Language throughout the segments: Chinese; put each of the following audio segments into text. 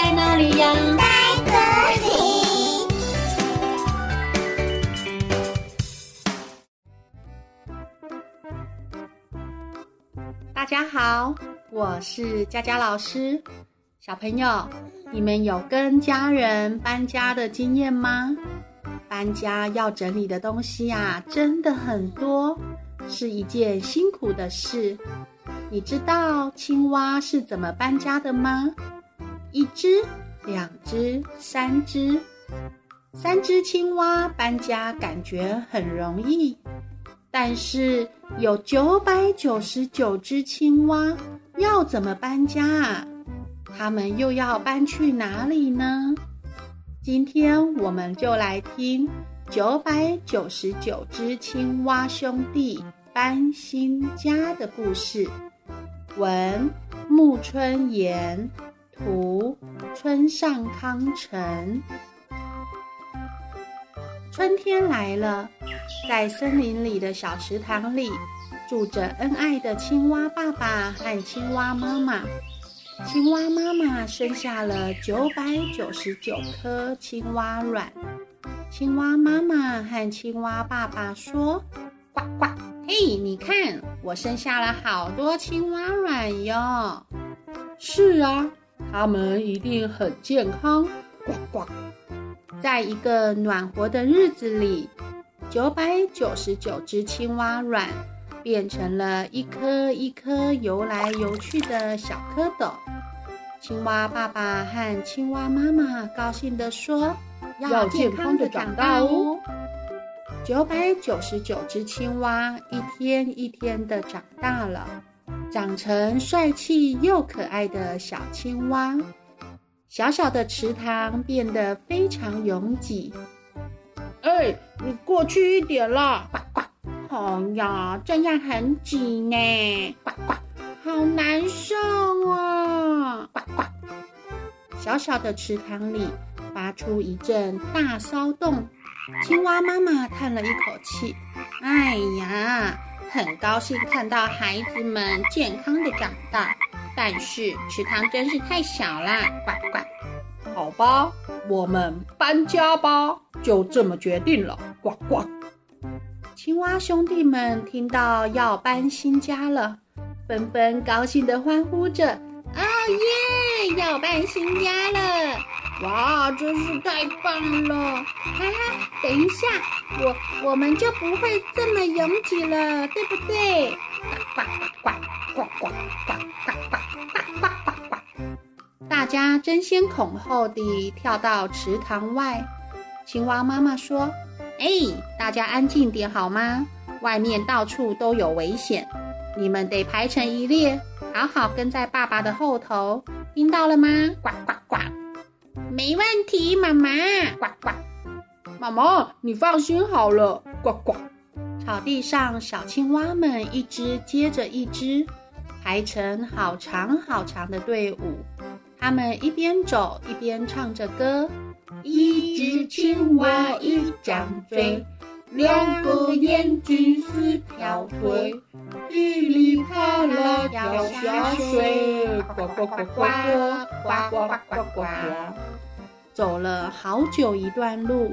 在哪里呀？在这里。大家好，我是佳佳老师。小朋友，你们有跟家人搬家的经验吗？搬家要整理的东西呀，真的很多，是一件辛苦的事。你知道青蛙是怎么搬家的吗？一只、两只、三只，三只青蛙搬家感觉很容易，但是有九百九十九只青蛙，要怎么搬家啊？它们又要搬去哪里呢？今天我们就来听九百九十九只青蛙兄弟搬新家的故事。文木春言，图村上康成。春天来了，在森林里的小池塘里，住着恩爱的青蛙爸爸和青蛙妈妈。青蛙妈妈生下了九百九十九颗青蛙卵。青蛙妈妈和青蛙爸爸说：“呱呱，嘿，你看，我生下了好多青蛙卵哟！”“是啊，它们一定很健康。”“呱呱。”在一个暖和的日子里，九百九十九只青蛙卵。变成了一颗一颗游来游去的小蝌蚪。青蛙爸爸和青蛙妈妈高兴地说：“要健康的长大哦！”九百九十九只青蛙一天一天的长大了，长成帅气又可爱的小青蛙。小小的池塘变得非常拥挤。哎，你过去一点啦！呱呱。哦呀，这样很挤呢，呱呱，好难受啊，呱呱。小小的池塘里发出一阵大骚动，青蛙妈妈叹了一口气，哎呀，很高兴看到孩子们健康的长大，但是池塘真是太小啦，呱呱。好吧，我们搬家吧，就这么决定了，呱呱。青蛙兄弟们听到要搬新家了，纷纷高兴地欢呼着：“哦耶！要搬新家了！哇，真是太棒了！哈哈，等一下，我我们就不会这么拥挤了，对不对？”呱呱呱呱呱呱呱呱呱呱呱呱！大家争先恐后地跳到池塘外。青蛙妈妈说。哎，大家安静点好吗？外面到处都有危险，你们得排成一列，好好跟在爸爸的后头，听到了吗？呱呱呱！没问题，妈妈。呱呱！妈妈，你放心好了。呱呱！草地上，小青蛙们一只接着一只，排成好长好长的队伍。他们一边走一边唱着歌。一只青蛙一张嘴，两个眼睛四条腿，噼里啪啦掉下水，呱呱呱呱呱呱呱呱呱。走了好久一段路，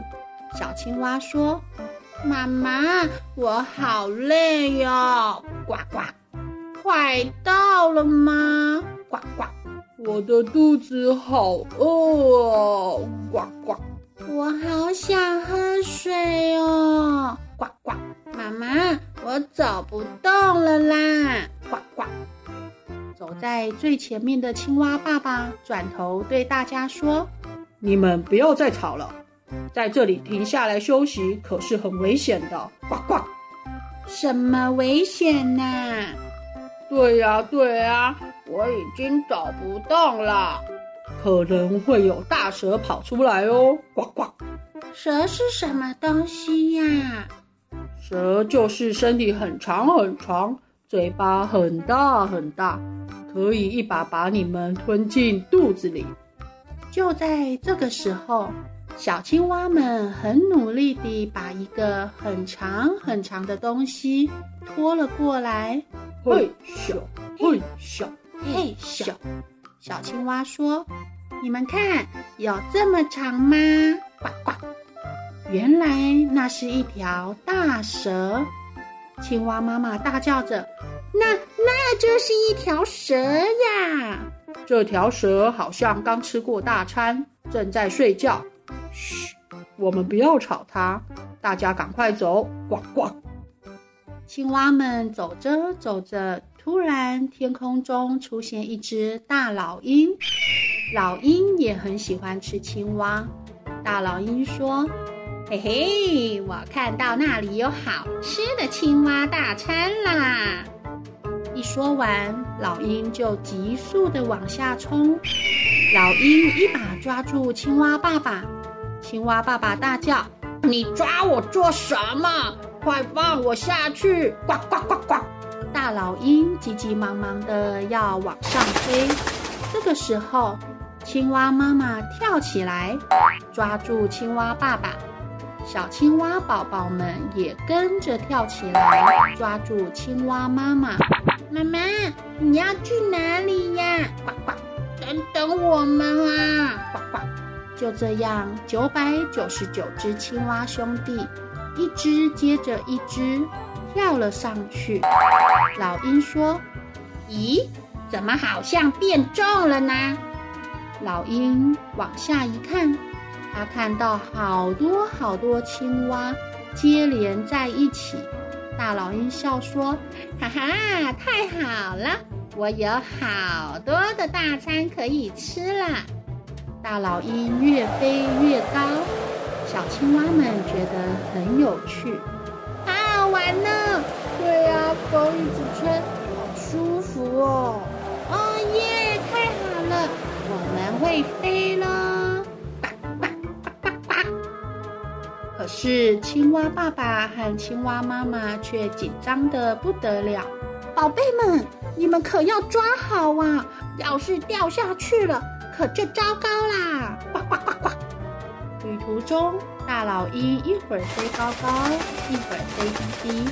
小青蛙说：“妈妈，我好累哟。”呱呱，快到了吗？呱呱。我的肚子好饿哦，呱呱！我好想喝水哦，呱呱！妈妈，我走不动了啦，呱呱！走在最前面的青蛙爸爸转头对大家说：“你们不要再吵了，在这里停下来休息可是很危险的，呱呱！”什么危险呐？对呀，对呀。我已经走不动了，可能会有大蛇跑出来哦！呱呱，蛇是什么东西呀？蛇就是身体很长很长，嘴巴很大很大，可以一把把你们吞进肚子里。就在这个时候，小青蛙们很努力地把一个很长很长的东西拖了过来。嘿咻，嘿咻。嘿咻，小青蛙说：“你们看，有这么长吗？呱呱！原来那是一条大蛇。青蛙妈妈大叫着：“那那就是一条蛇呀！”这条蛇好像刚吃过大餐，正在睡觉。嘘，我们不要吵它，大家赶快走！呱呱。青蛙们走着走着，突然天空中出现一只大老鹰。老鹰也很喜欢吃青蛙。大老鹰说。嘿嘿，我看到那里有好吃的青蛙大餐啦！一说完，老鹰就急速地往下冲。老鹰一把抓住青蛙爸爸，青蛙爸爸大叫：“你抓我做什么？快放我下去！”呱呱呱呱！大老鹰急急忙忙地要往上飞。这个时候，青蛙妈妈跳起来，抓住青蛙爸爸。小青蛙宝宝们也跟着跳起来，抓住青蛙妈妈。妈妈，你要去哪里呀？呱呱，等等我们啊！呱呱。就这样，九百九十九只青蛙兄弟，一只接着一只跳了上去。老鹰说：“咦，怎么好像变重了呢？”老鹰往下一看。他看到好多好多青蛙接连在一起，大老鹰笑说：“哈哈，太好了，我有好多的大餐可以吃啦！”大老鹰越飞越高，小青蛙们觉得很有趣，好好玩呢。对呀，风一直吹，好舒服哦。哦耶，太好了，我们会飞了。可是青蛙爸爸和青蛙妈妈却紧张的不得了。宝贝们，你们可要抓好啊！要是掉下去了，可就糟糕啦！呱呱呱呱。旅途中，大老鹰一会儿飞高高，一会儿飞低低，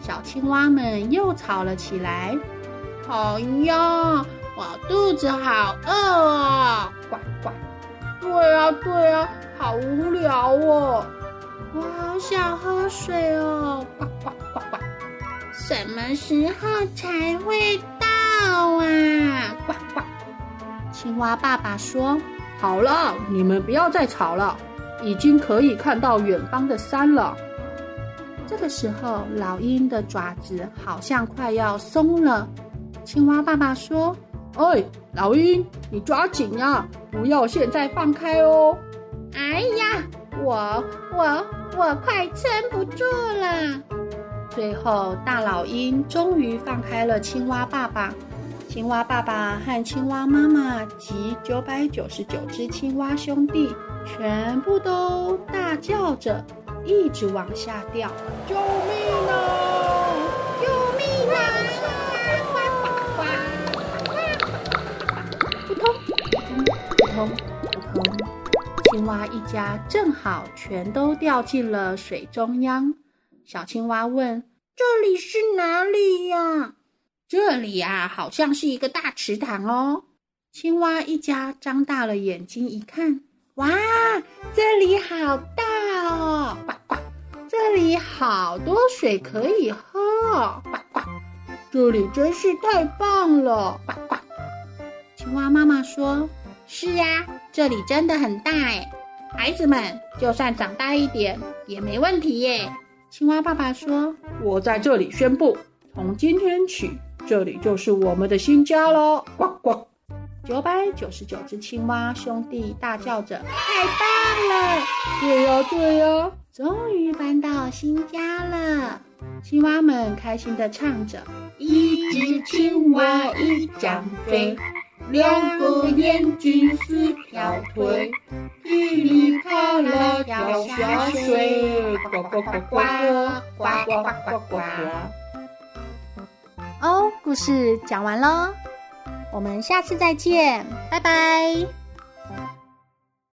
小青蛙们又吵了起来。哎呀，我肚子好饿啊！呱呱。对啊，对啊，好无聊哦。我好想喝水哦！呱呱呱呱，什么时候才会到啊？呱呱。青蛙爸爸说：“好了，你们不要再吵了，已经可以看到远方的山了。”这个时候，老鹰的爪子好像快要松了。青蛙爸爸说：“哎，老鹰，你抓紧呀，不要现在放开哦！”哎呀，我我。我快撑不住了。最后，大老鹰终于放开了青蛙爸爸。青蛙爸爸和青蛙妈妈及九百九十九只青蛙兄弟，全部都大叫着，一直往下掉。救命啊！救命啊！呱呱呱！扑通扑通扑通。蛙一家正好全都掉进了水中央。小青蛙问：“这里是哪里呀？”“这里呀，好像是一个大池塘哦。”青蛙一家张大了眼睛一看，哇，这里好大哦！呱呱，这里好多水可以喝哦！呱呱，这里真是太棒了！呱呱。青蛙妈妈说。是呀，这里真的很大哎，孩子们，就算长大一点也没问题耶。青蛙爸爸说：“我在这里宣布，从今天起，这里就是我们的新家喽！”呱呱，九百九十九只青蛙兄弟大叫着：“太棒了！”对呀，对呀，终于搬到新家了。青蛙们开心地唱着：“一只青蛙一张嘴。”两个眼睛四条腿，噼里啪啦掉下水，呱呱呱呱呱呱呱呱呱。哦，故事讲完喽，我们下次再见，拜拜。